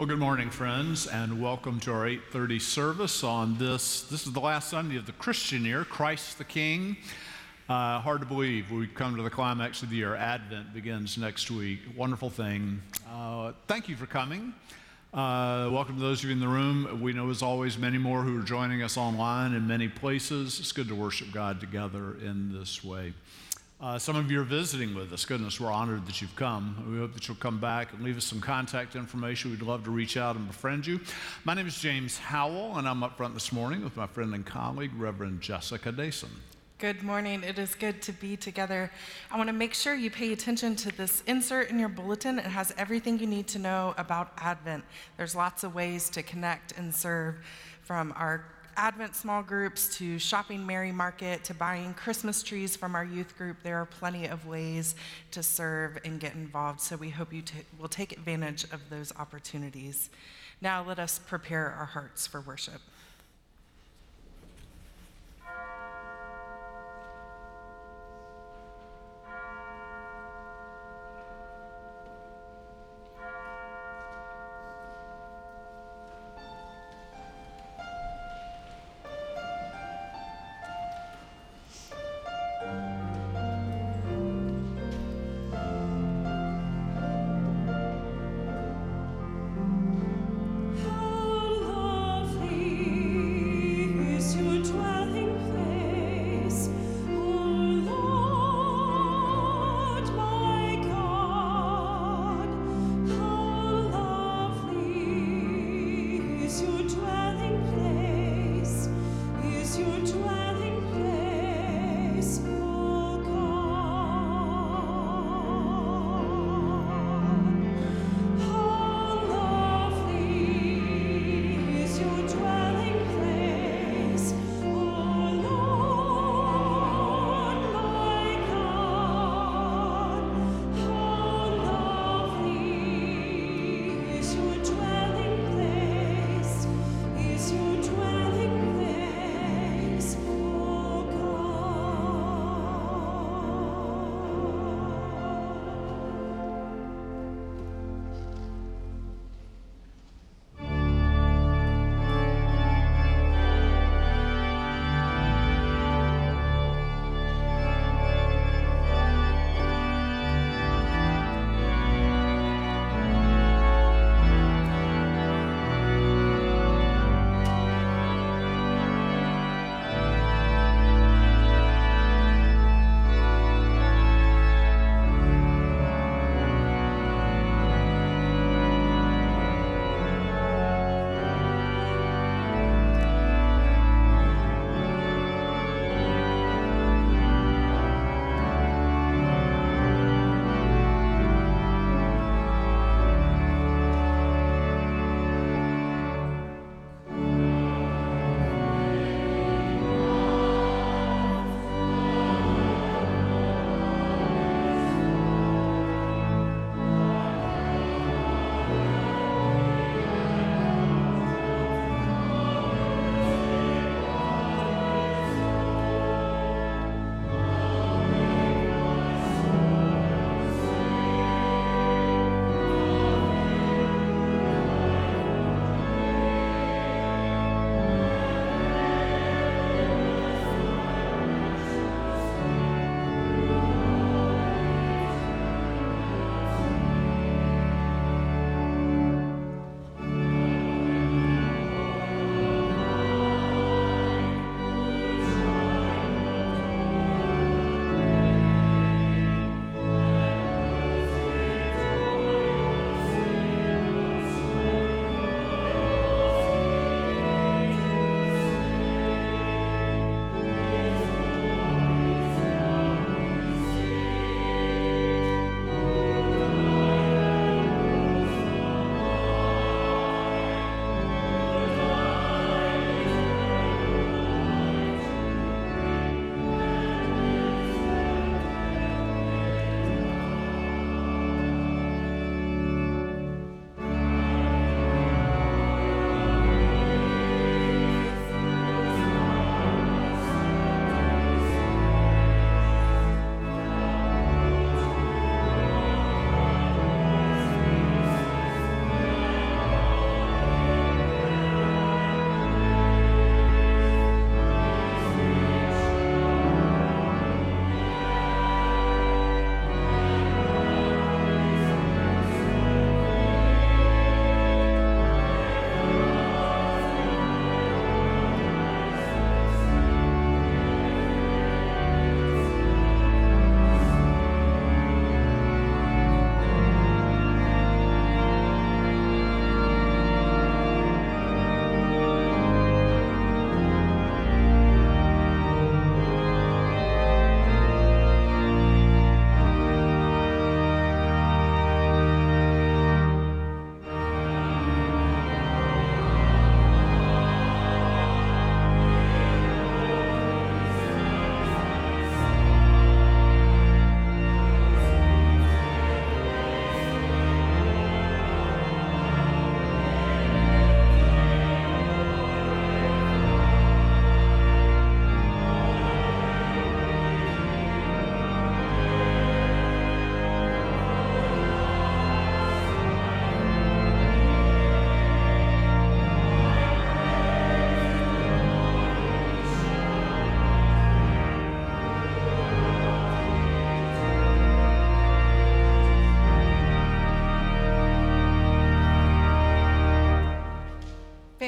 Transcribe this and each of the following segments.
Well, good morning, friends, and welcome to our 8:30 service on this. This is the last Sunday of the Christian year, Christ the King. Uh, hard to believe we've come to the climax of the year. Advent begins next week. Wonderful thing. Uh, thank you for coming. Uh, welcome to those of you in the room. We know, as always, many more who are joining us online in many places. It's good to worship God together in this way. Uh, some of you are visiting with us. Goodness, we're honored that you've come. We hope that you'll come back and leave us some contact information. We'd love to reach out and befriend you. My name is James Howell, and I'm up front this morning with my friend and colleague, Reverend Jessica Dason. Good morning. It is good to be together. I want to make sure you pay attention to this insert in your bulletin. It has everything you need to know about Advent. There's lots of ways to connect and serve from our Advent small groups to shopping Mary Market to buying Christmas trees from our youth group. There are plenty of ways to serve and get involved. So we hope you t- will take advantage of those opportunities. Now let us prepare our hearts for worship.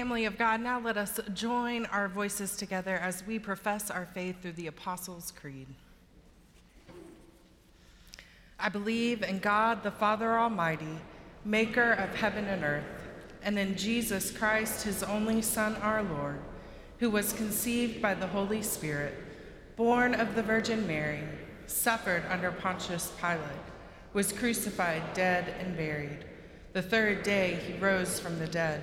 Family of God, now let us join our voices together as we profess our faith through the Apostles' Creed. I believe in God the Father Almighty, maker of heaven and earth, and in Jesus Christ, his only Son, our Lord, who was conceived by the Holy Spirit, born of the Virgin Mary, suffered under Pontius Pilate, was crucified, dead, and buried. The third day he rose from the dead.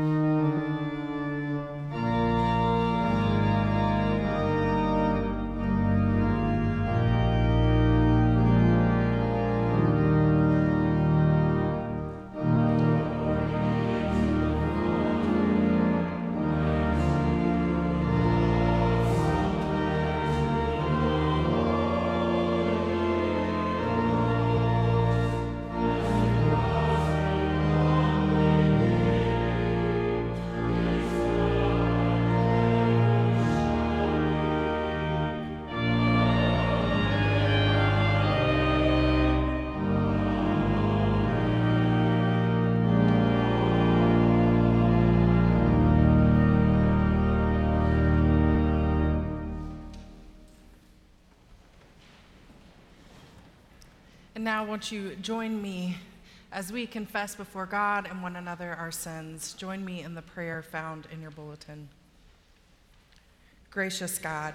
Now, won't you join me as we confess before God and one another our sins? Join me in the prayer found in your bulletin. Gracious God,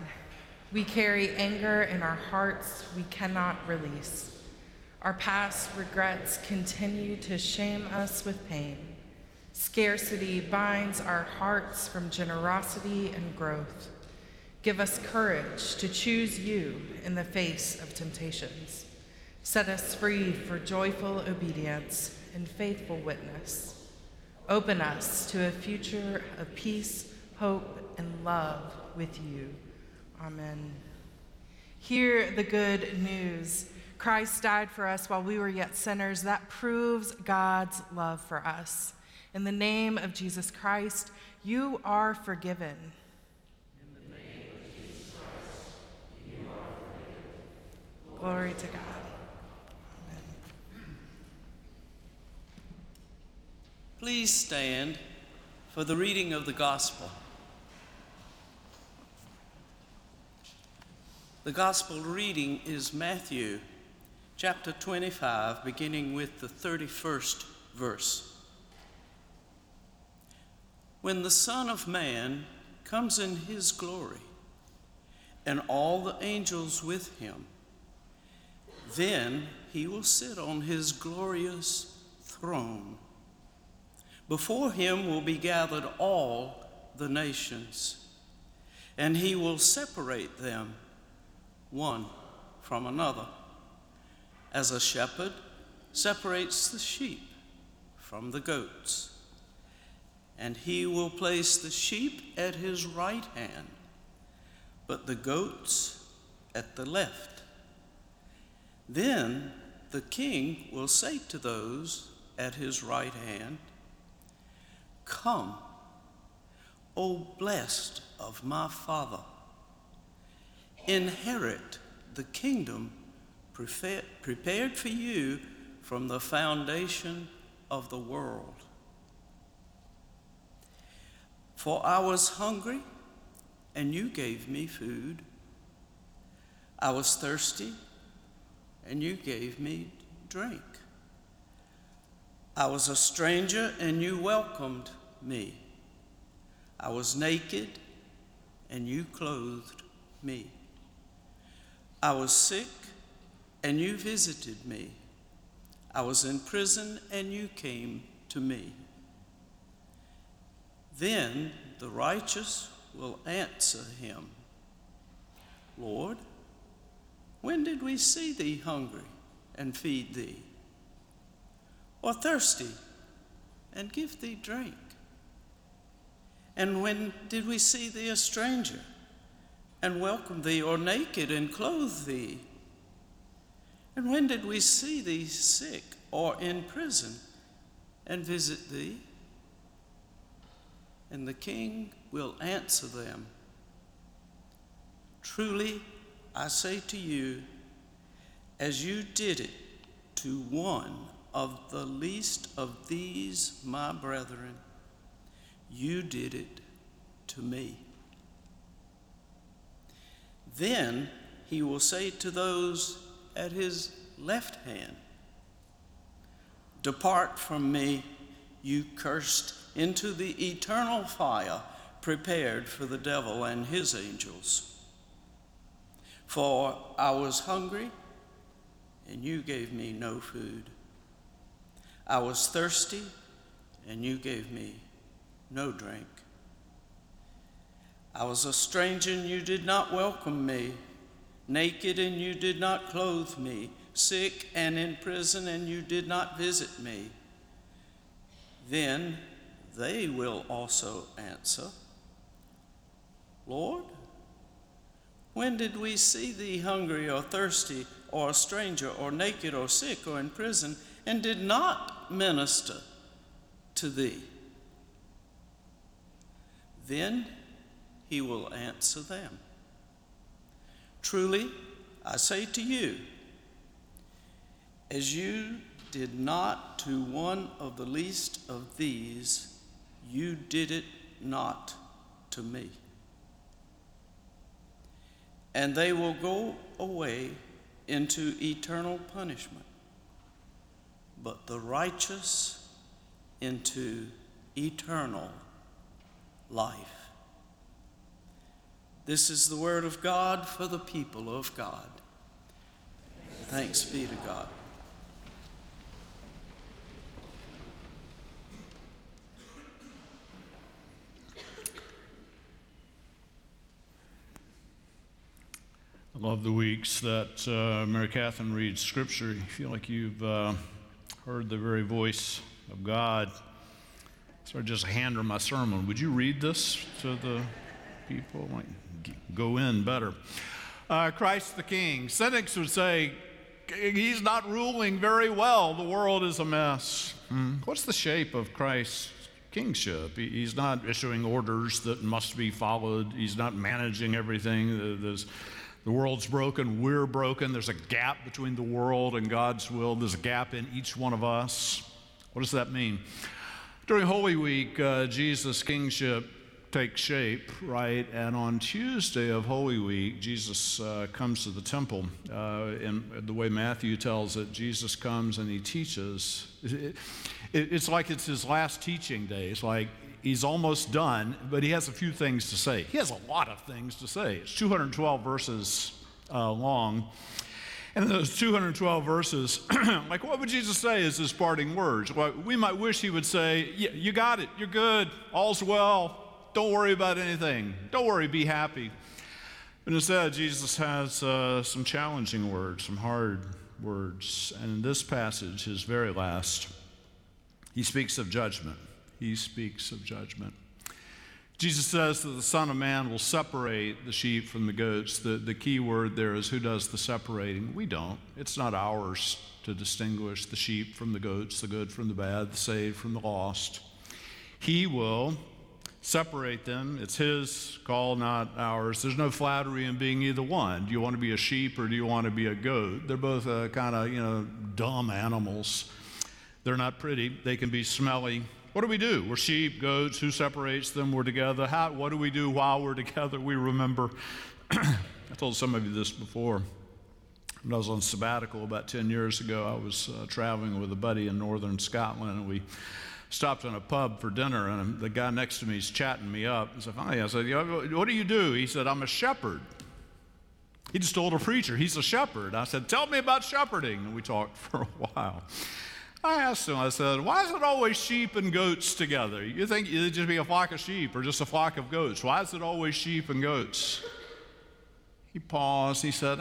we carry anger in our hearts we cannot release. Our past regrets continue to shame us with pain. Scarcity binds our hearts from generosity and growth. Give us courage to choose you in the face of temptations. Set us free for joyful obedience and faithful witness. Open us to a future of peace, hope, and love with you. Amen. Hear the good news. Christ died for us while we were yet sinners. That proves God's love for us. In the name of Jesus Christ, you are forgiven. Glory to God. Please stand for the reading of the Gospel. The Gospel reading is Matthew chapter 25, beginning with the 31st verse. When the Son of Man comes in his glory, and all the angels with him, then he will sit on his glorious throne. Before him will be gathered all the nations, and he will separate them one from another, as a shepherd separates the sheep from the goats. And he will place the sheep at his right hand, but the goats at the left. Then the king will say to those at his right hand, Come, O blessed of my Father, inherit the kingdom prepared for you from the foundation of the world. For I was hungry, and you gave me food. I was thirsty, and you gave me drink. I was a stranger, and you welcomed me. I was naked, and you clothed me. I was sick, and you visited me. I was in prison, and you came to me. Then the righteous will answer him Lord, when did we see thee hungry and feed thee? or thirsty and give thee drink? And when did we see thee a stranger and welcome thee, or naked and clothe thee? And when did we see thee sick or in prison and visit thee? And the king will answer them Truly, I say to you, as you did it to one of the least of these my brethren, you did it to me. Then he will say to those at his left hand, Depart from me, you cursed, into the eternal fire prepared for the devil and his angels. For I was hungry, and you gave me no food. I was thirsty, and you gave me no drink. I was a stranger, and you did not welcome me, naked, and you did not clothe me, sick and in prison, and you did not visit me. Then they will also answer, Lord, when did we see thee hungry or thirsty, or a stranger, or naked, or sick, or in prison, and did not minister to thee? Then he will answer them Truly, I say to you, as you did not to one of the least of these, you did it not to me. And they will go away into eternal punishment, but the righteous into eternal life. This is the word of God for the people of God. Thanks be to God. I love the weeks that uh, Mary Catherine reads Scripture. You feel like you've uh, heard the very voice of God. So I just hand her my sermon. Would you read this to the people? Like, go in better. Uh, Christ the King. Cynics would say he's not ruling very well. The world is a mess. Hmm. What's the shape of Christ's kingship? He's not issuing orders that must be followed. He's not managing everything. There's the world's broken, we're broken. There's a gap between the world and God's will. There's a gap in each one of us. What does that mean? During Holy Week, uh, Jesus' kingship takes shape, right? And on Tuesday of Holy Week, Jesus uh, comes to the temple. Uh, in the way Matthew tells it, Jesus comes and he teaches. It, it, it's like it's his last teaching day. It's like he's almost done, but he has a few things to say. He has a lot of things to say. It's 212 verses uh, long. And those 212 verses, like what would Jesus say as his parting words? Well, we might wish he would say, yeah, You got it, you're good, all's well, don't worry about anything, don't worry, be happy. But instead, Jesus has uh, some challenging words, some hard words. And in this passage, his very last, he speaks of judgment he speaks of judgment. Jesus says that the Son of Man will separate the sheep from the goats. The, the key word there is who does the separating? We don't. It's not ours to distinguish the sheep from the goats, the good from the bad, the saved from the lost. He will separate them. It's His call, not ours. There's no flattery in being either one. Do you want to be a sheep or do you want to be a goat? They're both uh, kind of, you know, dumb animals. They're not pretty. They can be smelly. What do we do? We're sheep, goats. Who separates them? We're together. How, what do we do while we're together? We remember. I told some of you this before. When I was on sabbatical about 10 years ago, I was uh, traveling with a buddy in northern Scotland, and we stopped in a pub for dinner, and the guy next to me is chatting me up. I said, Hi. I said, What do you do? He said, I'm a shepherd. He just told a preacher he's a shepherd. I said, Tell me about shepherding. And we talked for a while. I asked him, I said, why is it always sheep and goats together? You think it'd just be a flock of sheep or just a flock of goats? Why is it always sheep and goats? He paused. He said,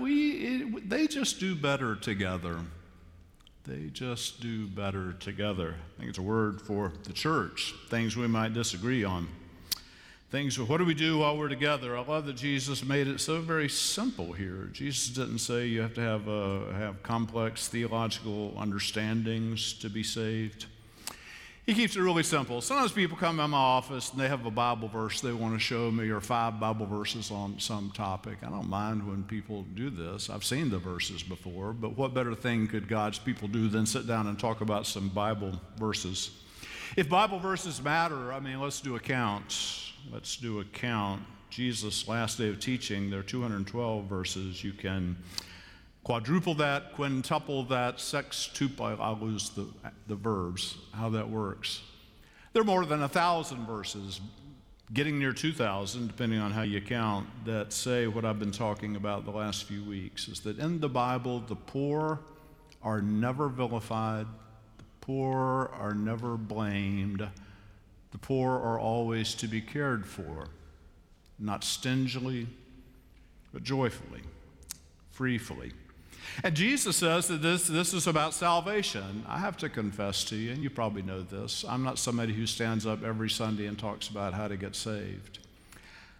we, it, they just do better together. They just do better together. I think it's a word for the church, things we might disagree on, things. What do we do while we're together? I love that Jesus made it so very simple here. Jesus didn't say you have to have, uh, have complex theological understandings to be saved. He keeps it really simple. Sometimes people come in my office and they have a Bible verse they want to show me or five Bible verses on some topic. I don't mind when people do this. I've seen the verses before, but what better thing could God's people do than sit down and talk about some Bible verses? If Bible verses matter, I mean, let's do a count. Let's do a count. Jesus' last day of teaching, there are 212 verses. You can quadruple that, quintuple that, sextuple, I'll lose the, the verbs, how that works. There are more than a thousand verses, getting near 2,000, depending on how you count, that say what I've been talking about the last few weeks is that in the Bible, the poor are never vilified, the poor are never blamed the poor are always to be cared for, not stingily, but joyfully, freely. And Jesus says that this, this is about salvation. I have to confess to you, and you probably know this, I'm not somebody who stands up every Sunday and talks about how to get saved,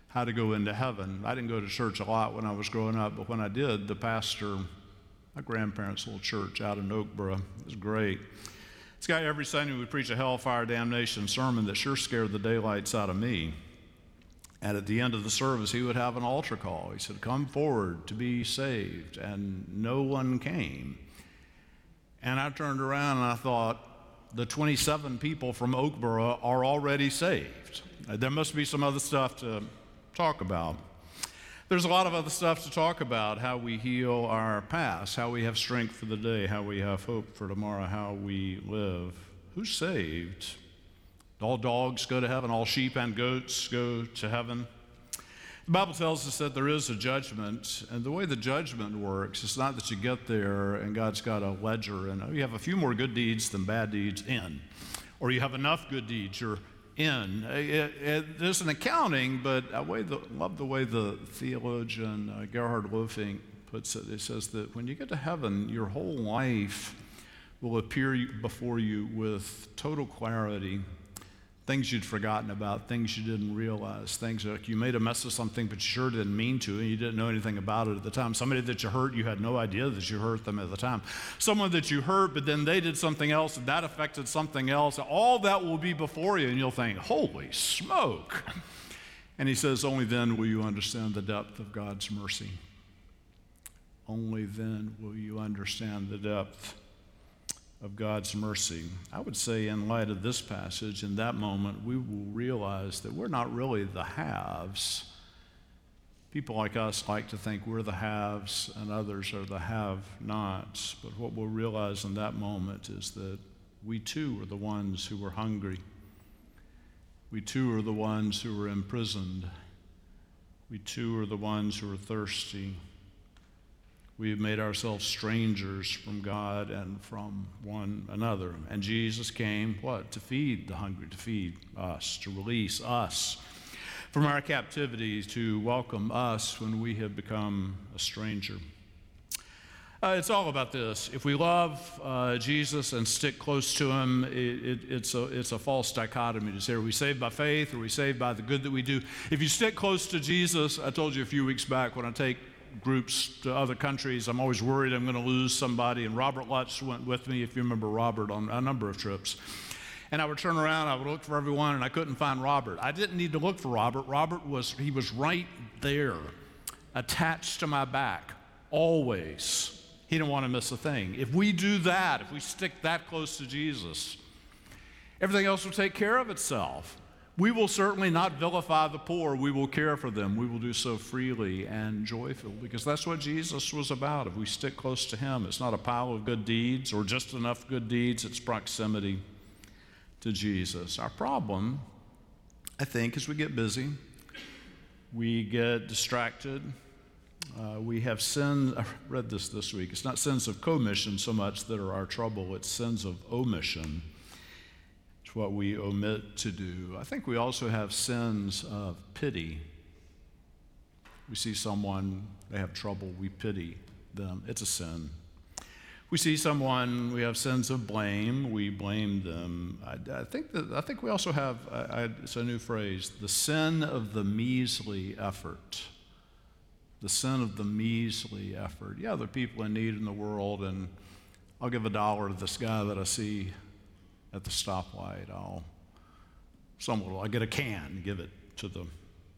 how to go into heaven. I didn't go to church a lot when I was growing up, but when I did, the pastor, my grandparents' little church out in Oakboro, was great. This guy every Sunday would preach a hellfire damnation sermon that sure scared the daylights out of me. And at the end of the service, he would have an altar call. He said, Come forward to be saved. And no one came. And I turned around and I thought, the 27 people from Oakboro are already saved. There must be some other stuff to talk about. There's a lot of other stuff to talk about how we heal our past, how we have strength for the day, how we have hope for tomorrow, how we live. Who's saved? All dogs go to heaven, all sheep and goats go to heaven. The Bible tells us that there is a judgment, and the way the judgment works, it's not that you get there and God's got a ledger and oh, you have a few more good deeds than bad deeds in, or you have enough good deeds, you're in. It, it, there's an accounting, but I love the way the theologian uh, Gerhard Lohfink puts it. He says that when you get to heaven, your whole life will appear before you with total clarity things you'd forgotten about, things you didn't realize, things like you made a mess of something but you sure didn't mean to and you didn't know anything about it at the time. Somebody that you hurt, you had no idea that you hurt them at the time. Someone that you hurt, but then they did something else and that affected something else. All that will be before you and you'll think, holy smoke. And he says, only then will you understand the depth of God's mercy. Only then will you understand the depth of God's mercy. I would say, in light of this passage, in that moment, we will realize that we're not really the haves. People like us like to think we're the haves and others are the have nots. But what we'll realize in that moment is that we too are the ones who were hungry. We too are the ones who were imprisoned. We too are the ones who are thirsty. We have made ourselves strangers from God and from one another. And Jesus came, what? To feed the hungry, to feed us, to release us from our captivity, to welcome us when we have become a stranger. Uh, it's all about this. If we love uh, Jesus and stick close to him, it, it, it's, a, it's a false dichotomy to say, are we saved by faith or are we saved by the good that we do? If you stick close to Jesus, I told you a few weeks back when I take groups to other countries. I'm always worried I'm going to lose somebody. And Robert Lutz went with me, if you remember Robert, on a number of trips. And I would turn around, I would look for everyone, and I couldn't find Robert. I didn't need to look for Robert. Robert was, he was right there, attached to my back, always. He didn't want to miss a thing. If we do that, if we stick that close to Jesus, everything else will take care of itself. We will certainly not vilify the poor. We will care for them. We will do so freely and joyfully because that's what Jesus was about. If we stick close to Him, it's not a pile of good deeds or just enough good deeds, it's proximity to Jesus. Our problem, I think, is we get busy, we get distracted. Uh, we have sin. I read this this week. It's not sins of commission so much that are our trouble, it's sins of omission what we omit to do. I think we also have sins of pity. We see someone, they have trouble, we pity them. It's a sin. we see someone, we have sins of blame, we blame them. I, I think that I think we also have I, it's a new phrase: the sin of the measly effort. The sin of the measly effort. Yeah, there are people in need in the world, and I'll give a dollar to this guy that I see at the stoplight. I'll will I get a can, give it to the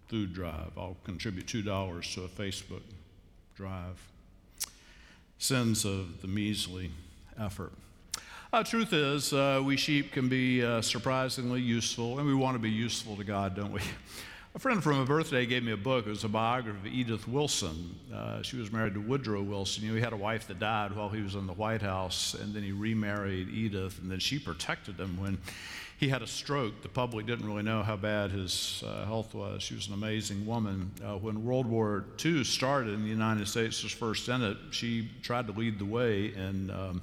food drive. I'll contribute two dollars to a Facebook drive sins of the measly effort. Uh, truth is, uh, we sheep can be uh, surprisingly useful, and we want to be useful to God, don't we? A friend from a birthday gave me a book. It was a biography of Edith Wilson. Uh, she was married to Woodrow Wilson. You know, he had a wife that died while he was in the White House, and then he remarried Edith, and then she protected him when he had a stroke. The public didn't really know how bad his uh, health was. She was an amazing woman. Uh, when World War II started in the United States was first in it, she tried to lead the way and. um,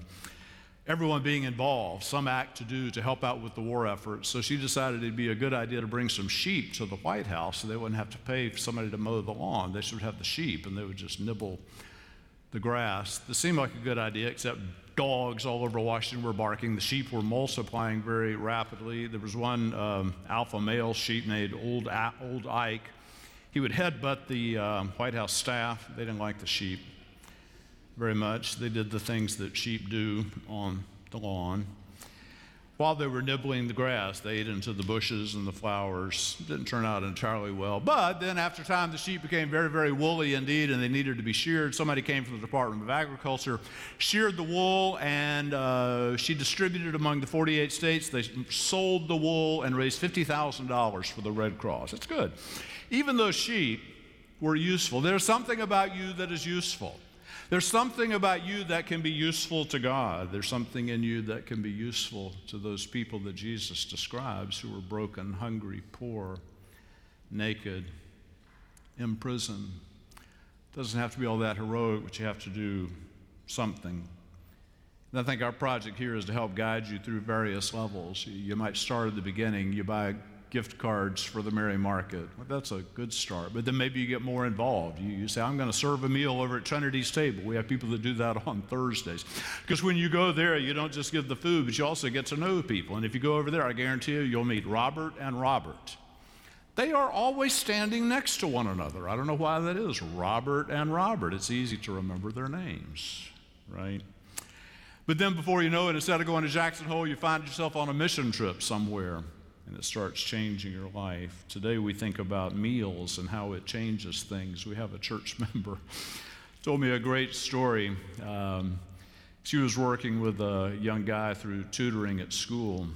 everyone being involved, some act to do to help out with the war effort. So she decided it'd be a good idea to bring some sheep to the White House so they wouldn't have to pay somebody to mow the lawn. They should have the sheep and they would just nibble the grass. This seemed like a good idea, except dogs all over Washington were barking. The sheep were multiplying very rapidly. There was one um, alpha male sheep named Old, Old Ike. He would headbutt the uh, White House staff. They didn't like the sheep very much. They did the things that sheep do on the lawn. While they were nibbling the grass, they ate into the bushes and the flowers. Didn't turn out entirely well. But then, after time, the sheep became very, very woolly indeed, and they needed to be sheared. Somebody came from the Department of Agriculture, sheared the wool, and uh, she distributed among the 48 states. They sold the wool and raised $50,000 for the Red Cross. That's good. Even those sheep were useful. There's something about you that is useful. There's something about you that can be useful to God. There's something in you that can be useful to those people that Jesus describes who are broken, hungry, poor, naked, imprisoned. Doesn't have to be all that heroic, but you have to do something. And I think our project here is to help guide you through various levels. You might start at the beginning, you buy gift cards for the Mary Market. Well, that's a good start. But then maybe you get more involved. You, you say, I'm going to serve a meal over at Trinity's table. We have people that do that on Thursdays. Because when you go there, you don't just give the food, but you also get to know people. And if you go over there, I guarantee you, you'll meet Robert and Robert. They are always standing next to one another. I don't know why that is. Robert and Robert. It's easy to remember their names, right? But then before you know it, instead of going to Jackson Hole, you find yourself on a mission trip somewhere and it starts changing your life. Today we think about meals and how it changes things. We have a church member told me a great story. Um, she was working with a young guy through tutoring at school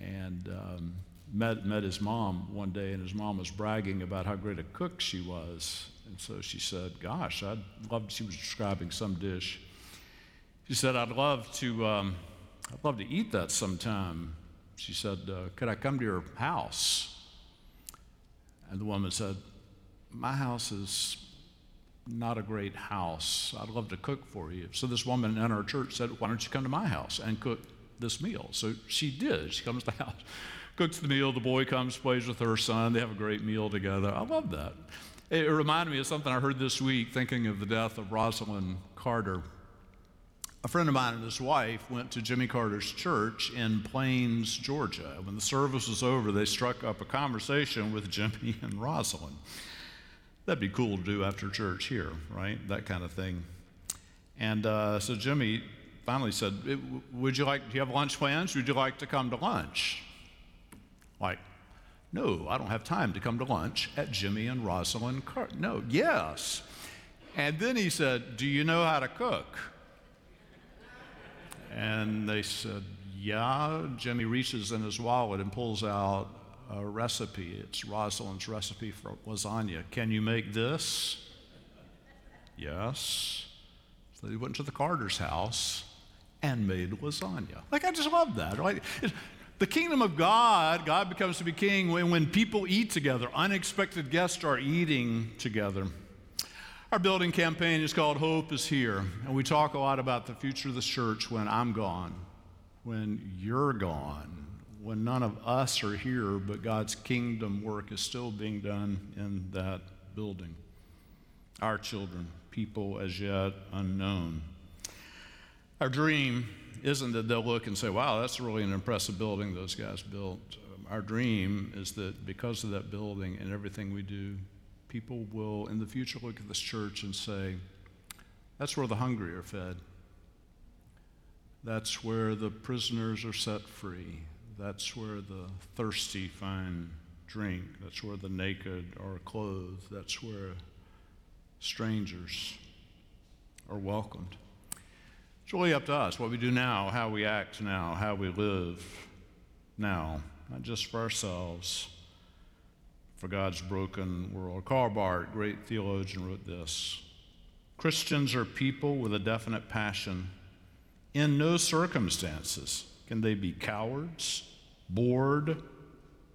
and um, met, met his mom one day, and his mom was bragging about how great a cook she was. And so she said, Gosh, I'd love, she was describing some dish. She said, I'd love to, um, I'd love to eat that sometime she said, uh, Could I come to your house? And the woman said, My house is not a great house. I'd love to cook for you. So this woman in our church said, Why don't you come to my house and cook this meal? So she did. She comes to the house, cooks the meal. The boy comes, plays with her son. They have a great meal together. I love that. It reminded me of something I heard this week thinking of the death of Rosalynn Carter. A friend of mine and his wife went to Jimmy Carter's church in Plains, Georgia. When the service was over, they struck up a conversation with Jimmy and Rosalynn. That'd be cool to do after church here, right? That kind of thing. And uh, so Jimmy finally said, Would you like, do you have lunch plans? Would you like to come to lunch? Like, no, I don't have time to come to lunch at Jimmy and Rosalynn Carter. No, yes. And then he said, Do you know how to cook? And they said, Yeah. Jimmy reaches in his wallet and pulls out a recipe. It's Rosalynn's recipe for lasagna. Can you make this? Yes. So they went to the Carter's house and made lasagna. Like, I just love that. Like, the kingdom of God, God becomes to be king when, when people eat together. Unexpected guests are eating together. Our building campaign is called Hope is Here, and we talk a lot about the future of the church when I'm gone, when you're gone, when none of us are here, but God's kingdom work is still being done in that building. Our children, people as yet unknown. Our dream isn't that they'll look and say, wow, that's really an impressive building those guys built. Um, our dream is that because of that building and everything we do, people will in the future look at this church and say, that's where the hungry are fed. That's where the prisoners are set free. That's where the thirsty find drink. That's where the naked are clothed. That's where strangers are welcomed. It's really up to us what we do now, how we act now, how we live now, not just for ourselves, for God's broken world. Karl Barth, great theologian, wrote this Christians are people with a definite passion. In no circumstances can they be cowards, bored,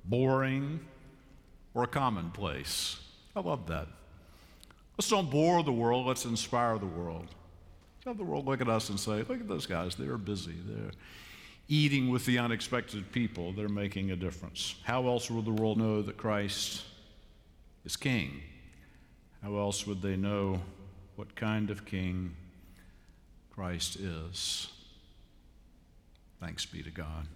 boring, or commonplace. I love that. Let's don't bore the world, let's inspire the world. Have the world look at us and say, look at those guys, they're busy. They're eating with the unexpected people. They're making a difference. How else would the world know that Christ is king? How else would they know what kind of king Christ is? Thanks be to God.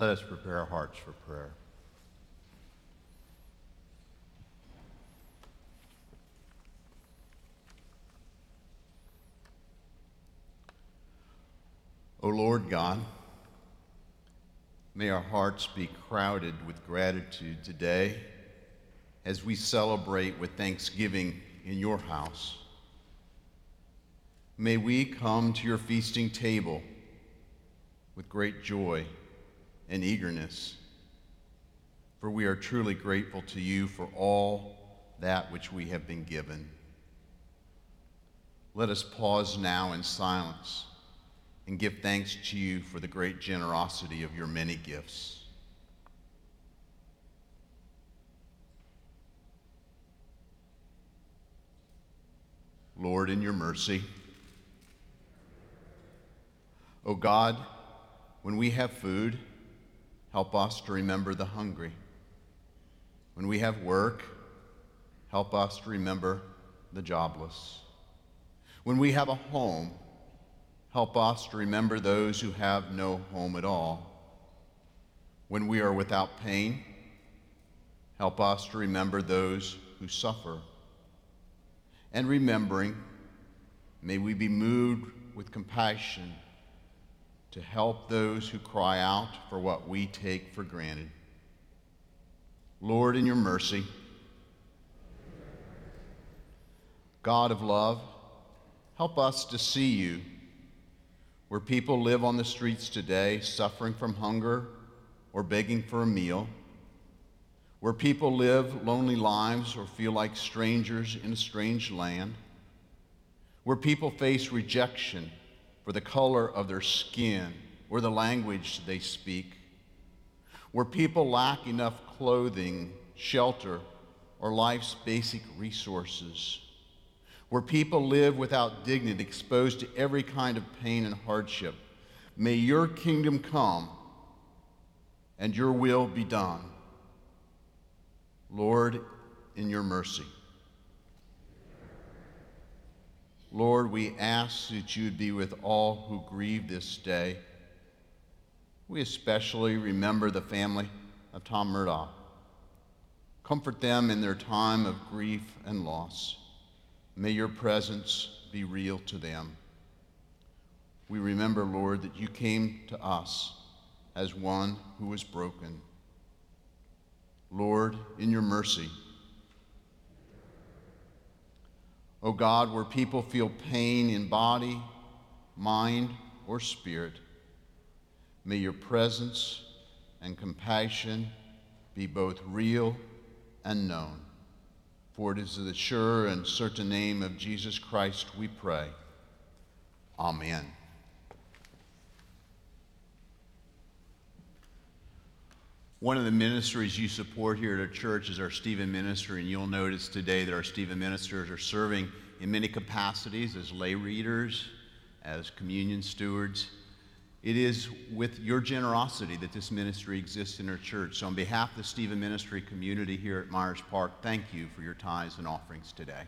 Let us prepare our hearts for prayer. O Lord God, may our hearts be crowded with gratitude today as we celebrate with thanksgiving in your house. May we come to your feasting table with great joy and eagerness, for we are truly grateful to you for all that which we have been given. Let us pause now in silence and give thanks to you for the great generosity of your many gifts. Lord, in your mercy, O God, when we have food, help us to remember the hungry. When we have work, help us to remember the jobless. When we have a home, help us to remember those who have no home at all. When we are without pain, help us to remember those who suffer. And remembering, may we be moved with compassion to help those who cry out for what we take for granted. Lord, in your mercy, God of love, help us to see you where people live on the streets today suffering from hunger or begging for a meal, where people live lonely lives or feel like strangers in a strange land, where people face rejection for the color of their skin or the language they speak, where people lack enough clothing, shelter, or life's basic resources, where people live without dignity, exposed to every kind of pain and hardship. May your kingdom come and your will be done. Lord, in your mercy. Lord, we ask that you'd be with all who grieve this day. We especially remember the family of Tom Murdoch. Comfort them in their time of grief and loss. May your presence be real to them. We remember, Lord, that you came to us as one who was broken. Lord, in your mercy, O God, where people feel pain in body, mind, or spirit, may your presence and compassion be both real and known. For it is the sure and certain name of Jesus Christ we pray. Amen. One of the ministries you support here at our church is our Stephen ministry, and you'll notice today that our Stephen ministers are serving in many capacities as lay readers, as communion stewards, It is with your generosity that this ministry exists in our church. So, on behalf of the Stephen Ministry community here at Myers Park, thank you for your tithes and offerings today.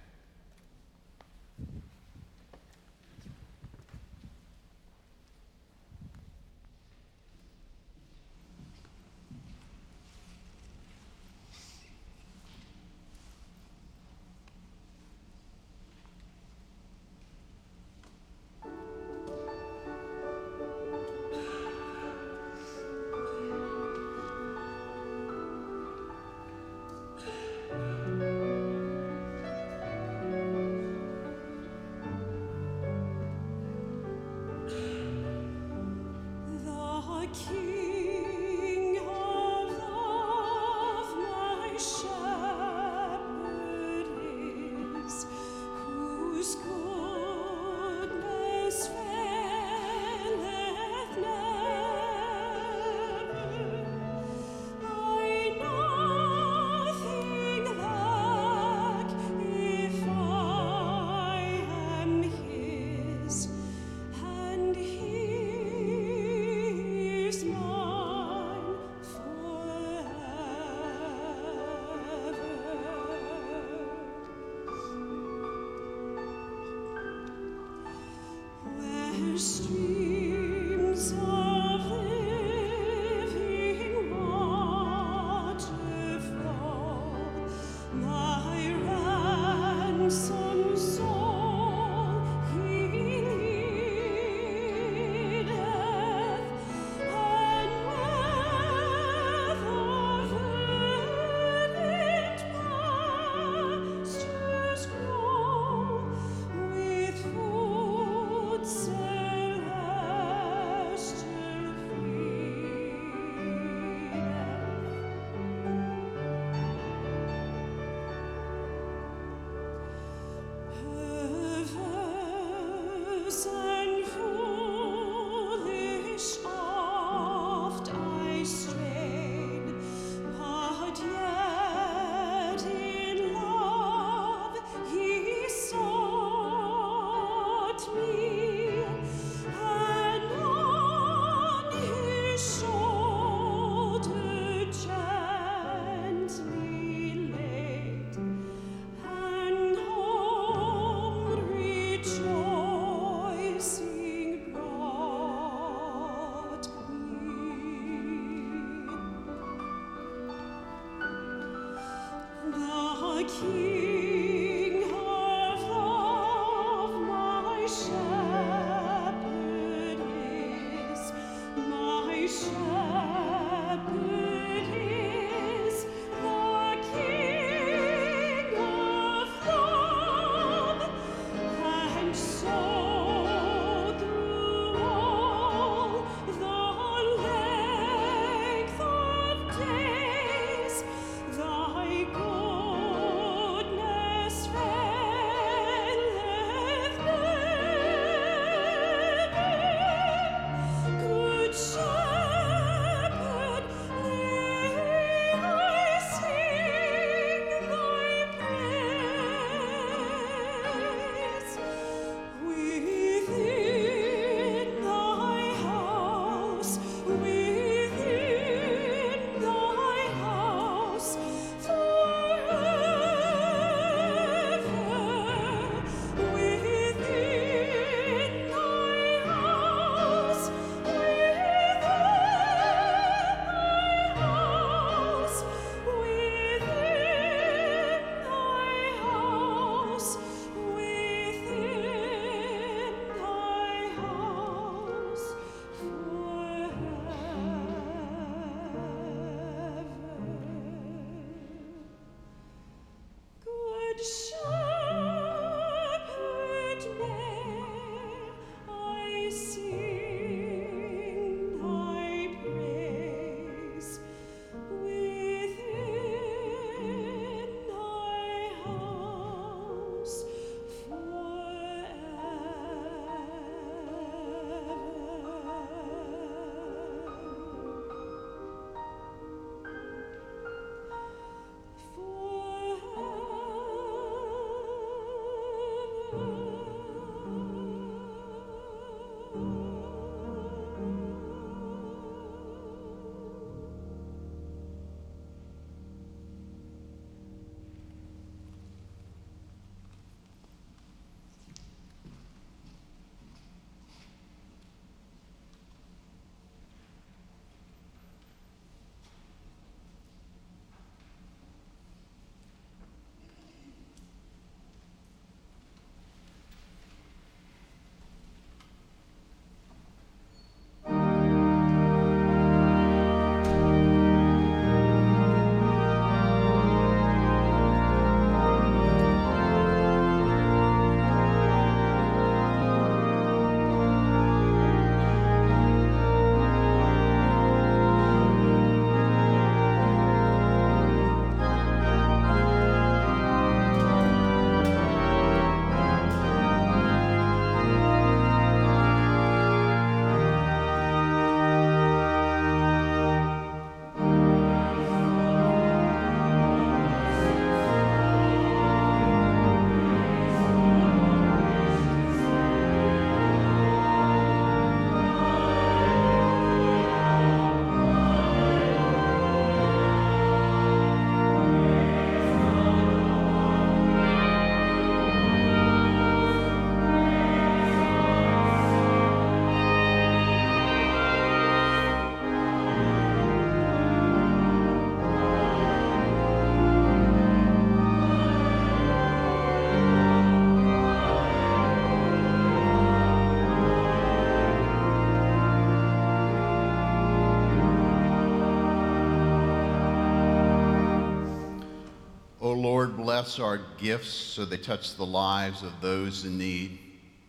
Bless our gifts so they touch the lives of those in need.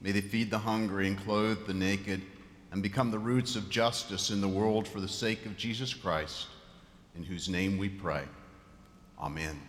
May they feed the hungry and clothe the naked and become the roots of justice in the world for the sake of Jesus Christ, in whose name we pray. Amen.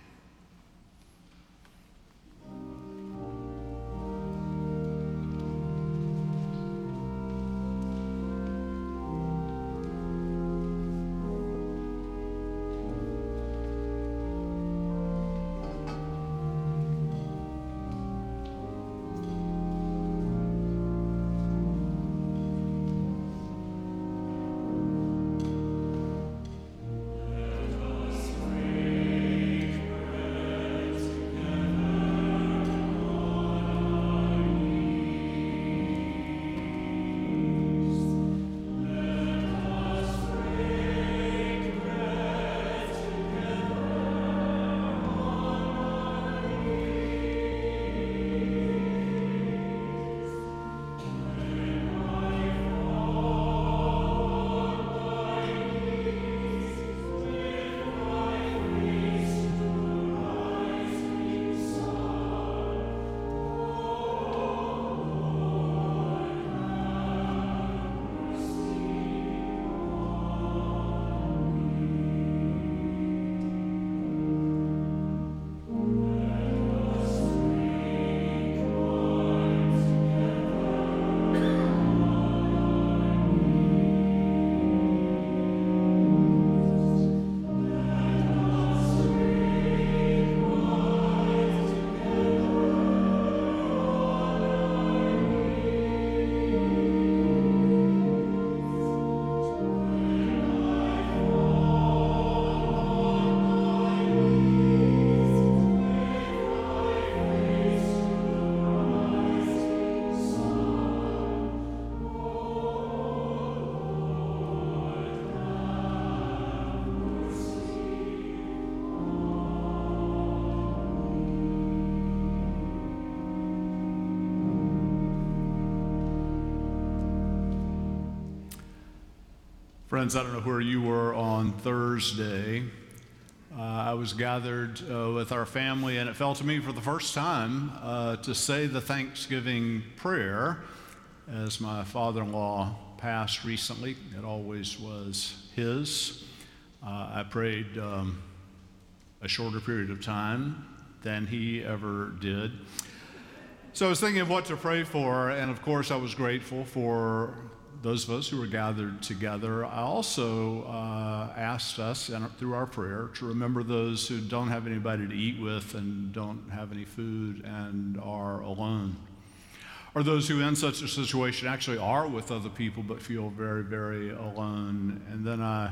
Friends, I don't know where you were on Thursday. Uh, I was gathered uh, with our family, and it fell to me for the first time uh, to say the Thanksgiving prayer as my father in law passed recently. It always was his. Uh, I prayed um, a shorter period of time than he ever did. So I was thinking of what to pray for, and of course, I was grateful for those of us who were gathered together. I also uh, asked us, through our prayer, to remember those who don't have anybody to eat with and don't have any food and are alone. Or those who, in such a situation, actually are with other people but feel very, very alone. And then I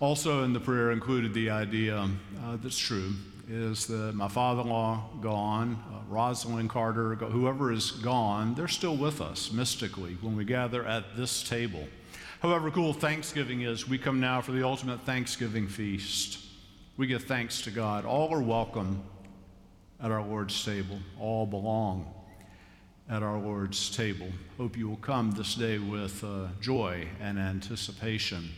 also, in the prayer, included the idea uh, that's true is that my father in law gone, uh, Rosalynn Carter, whoever is gone, they're still with us mystically when we gather at this table. However cool Thanksgiving is, we come now for the ultimate Thanksgiving feast. We give thanks to God. All are welcome at our Lord's table, all belong at our Lord's table. Hope you will come this day with uh, joy and anticipation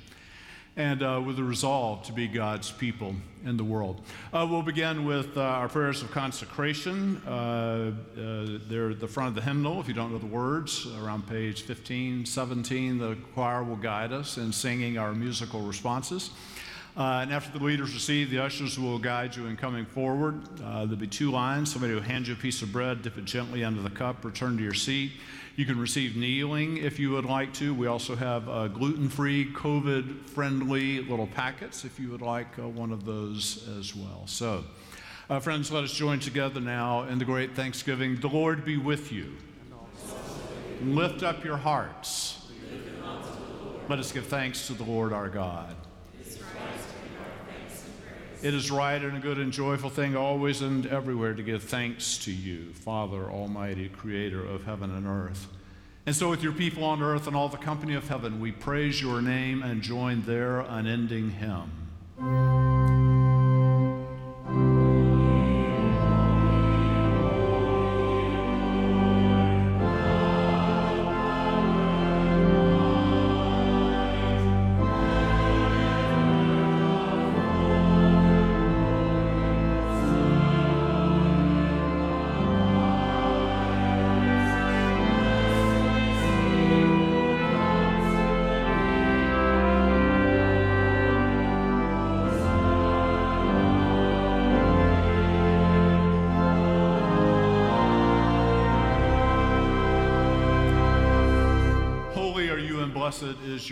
and uh, with a resolve to be God's people in the world. Uh, we'll begin with uh, our prayers of consecration. Uh, uh, they're at the front of the hymnal, if you don't know the words, around page 15, 17. The choir will guide us in singing our musical responses. Uh, and after the leaders receive, the ushers will guide you in coming forward. there'll be two lines. Somebody will hand you a piece of bread, dip it gently under the cup, return to your seat. You can receive kneeling if you would like to. We also have uh, gluten free, COVID friendly little packets if you would like uh, one of those as well. So, uh, friends, let us join together now in the great thanksgiving. The Lord be with you. Lift up your hearts. Let us give thanks to the Lord our God. It is right and a good and joyful thing always and everywhere to give thanks to you, Father Almighty, creator of heaven and earth. And so, with your people on earth and all the company of heaven, we praise your name and join their unending hymn.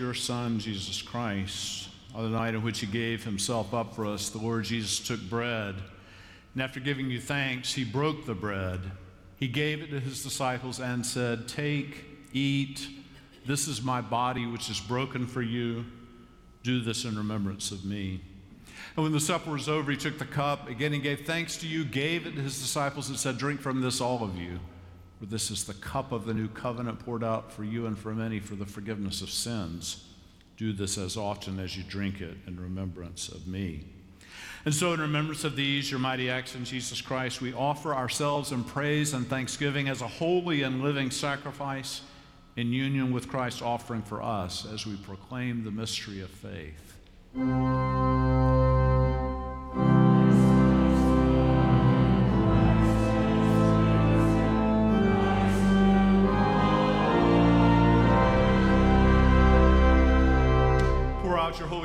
Your Son, Jesus Christ. On the night in which he gave himself up for us, the Lord Jesus took bread, and after giving you thanks, he broke the bread. He gave it to his disciples and said, Take, eat. This is my body, which is broken for you. Do this in remembrance of me. And when the supper was over, he took the cup. Again, he gave thanks to you, gave it to his disciples, and said, Drink from this, all of you. For this is the cup of the new covenant poured out for you and for many for the forgiveness of sins. Do this as often as you drink it in remembrance of me. And so, in remembrance of these, your mighty acts in Jesus Christ, we offer ourselves in praise and thanksgiving as a holy and living sacrifice in union with Christ's offering for us as we proclaim the mystery of faith.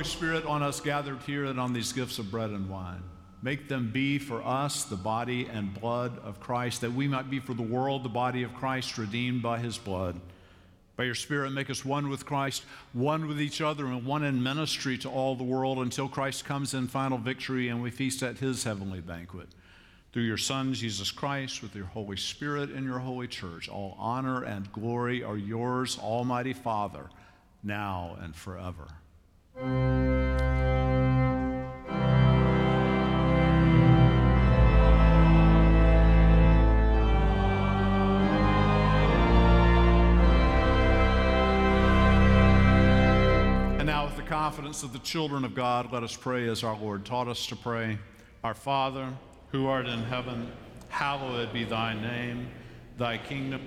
Spirit on us gathered here and on these gifts of bread and wine. Make them be for us the body and blood of Christ, that we might be for the world the body of Christ redeemed by his blood. By your Spirit, make us one with Christ, one with each other, and one in ministry to all the world until Christ comes in final victory and we feast at his heavenly banquet. Through your Son, Jesus Christ, with your Holy Spirit in your holy church, all honor and glory are yours, Almighty Father, now and forever. Confidence of the children of God, let us pray as our Lord taught us to pray. Our Father, who art in heaven, hallowed be thy name. Thy kingdom.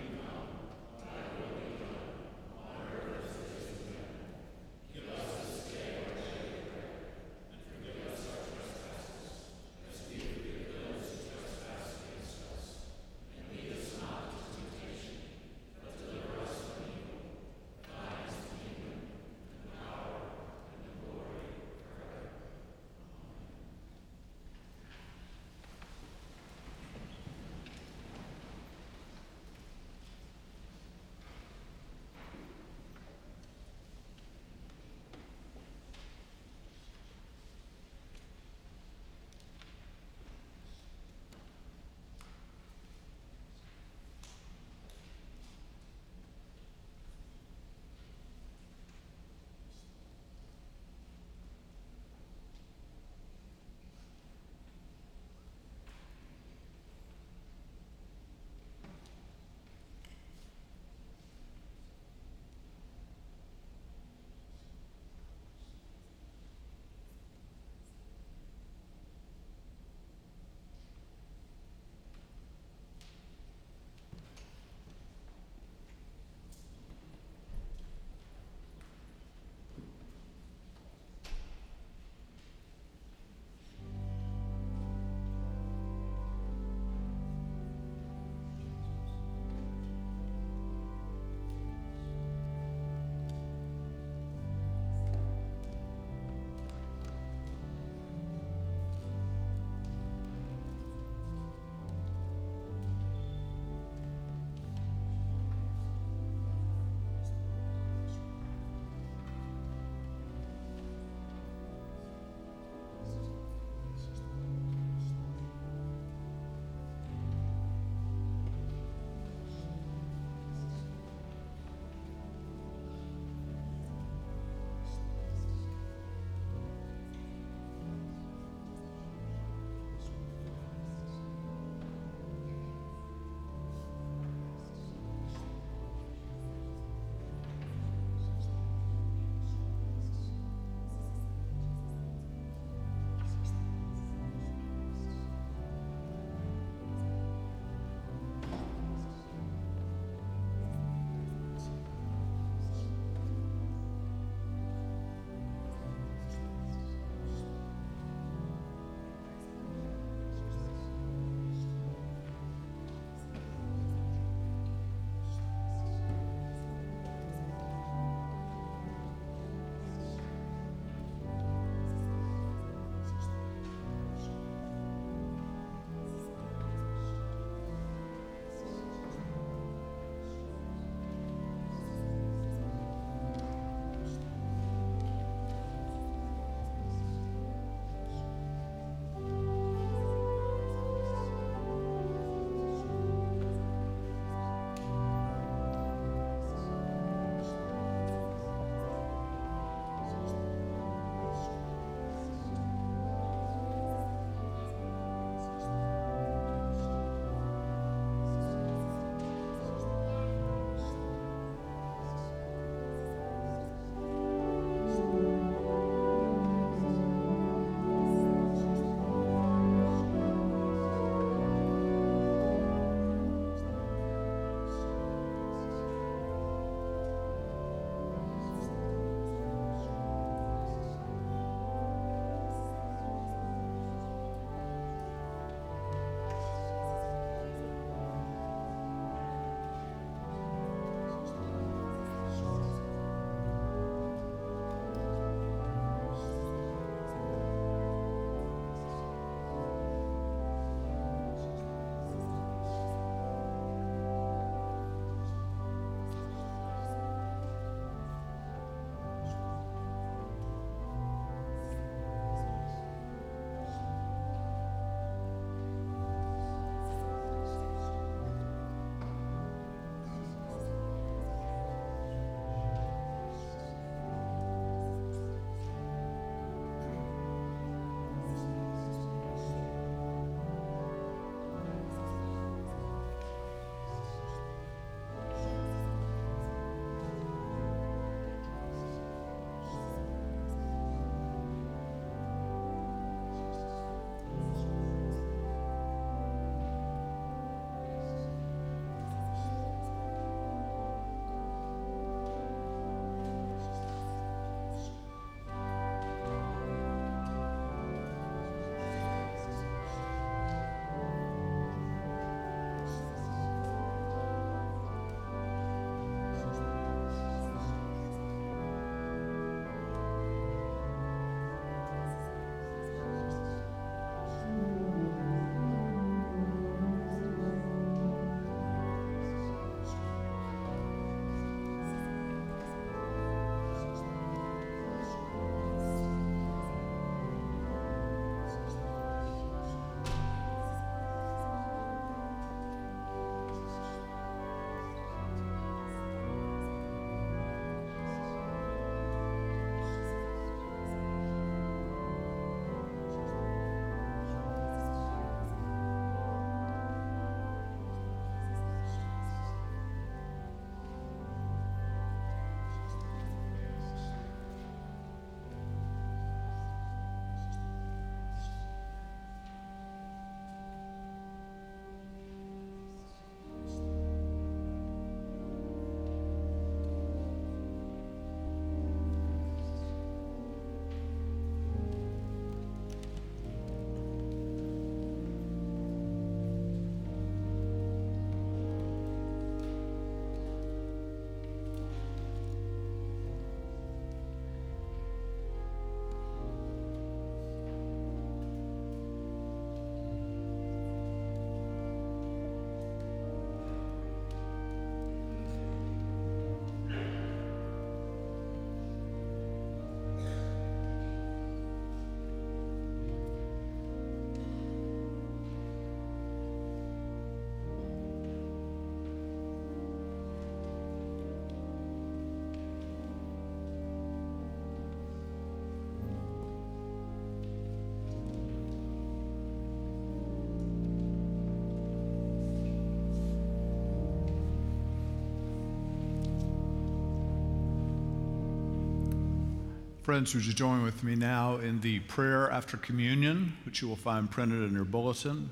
Friends, would you join with me now in the prayer after communion, which you will find printed in your bulletin?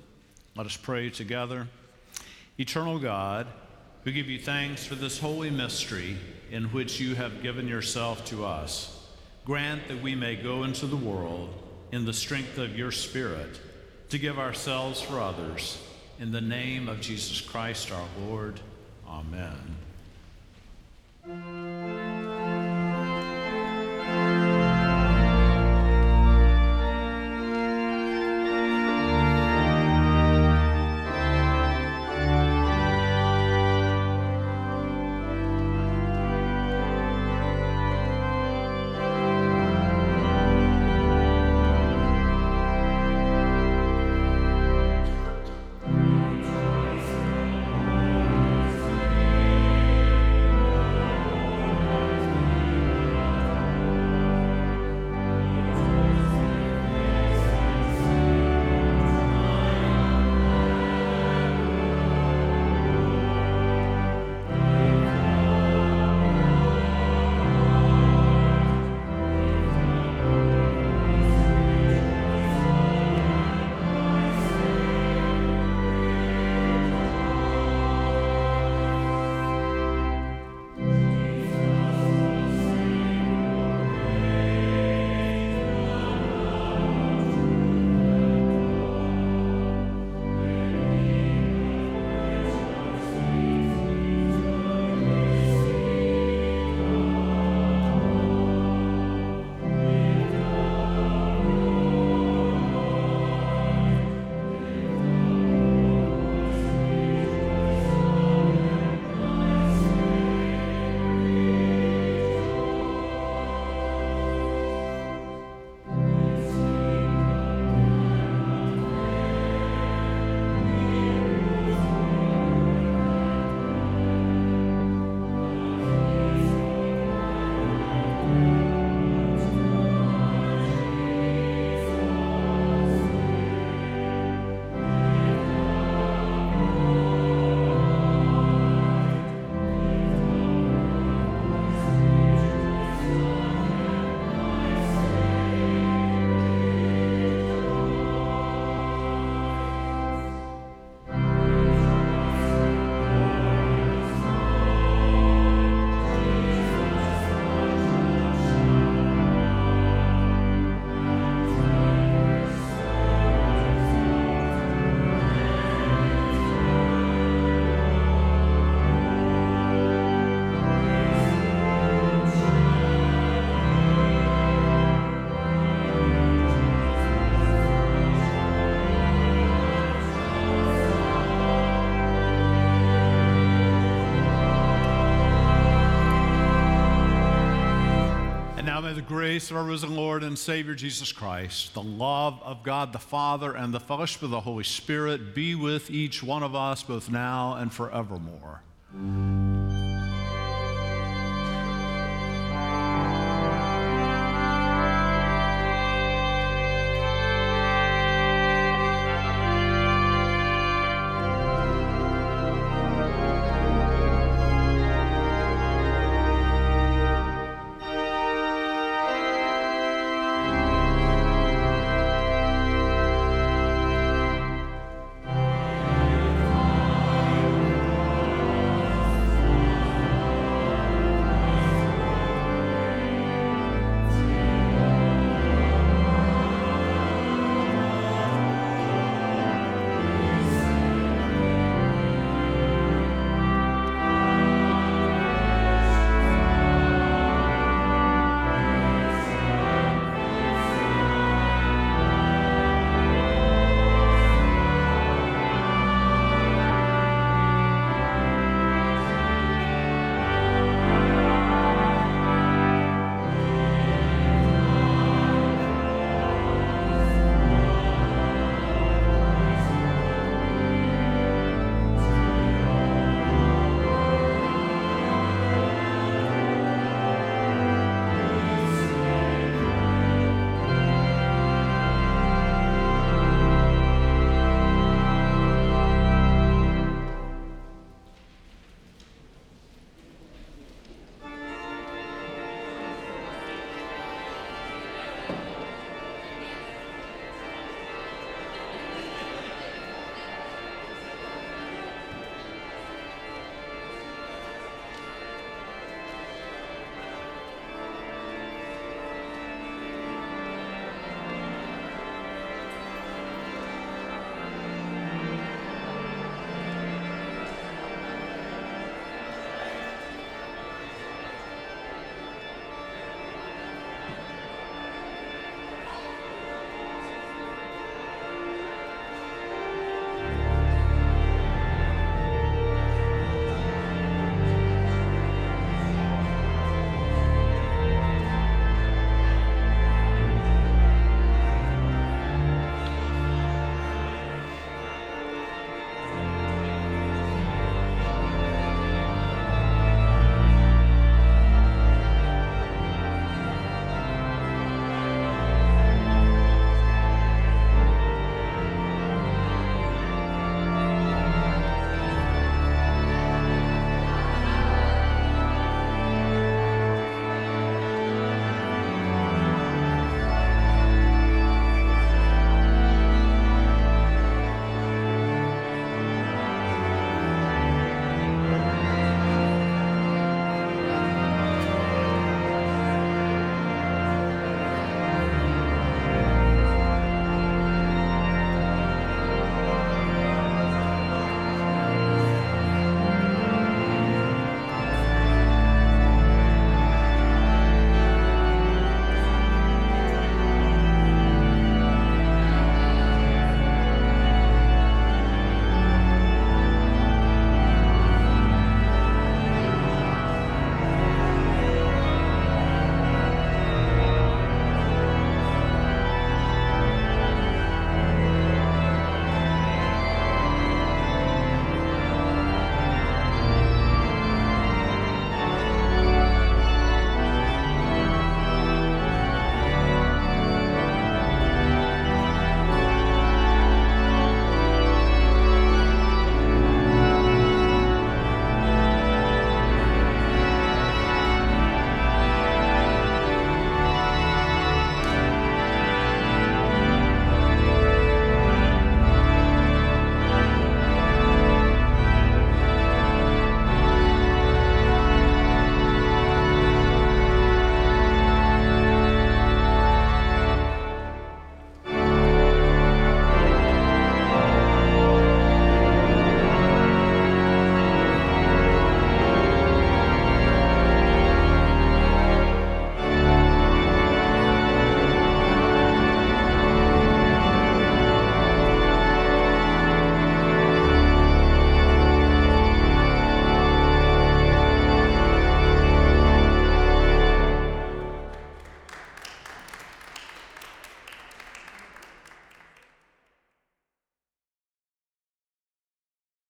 Let us pray together. Eternal God, we give you thanks for this holy mystery in which you have given yourself to us. Grant that we may go into the world in the strength of your Spirit to give ourselves for others. In the name of Jesus Christ our Lord. Amen. May the grace of our risen Lord and Savior Jesus Christ, the love of God the Father, and the fellowship of the Holy Spirit be with each one of us both now and forevermore.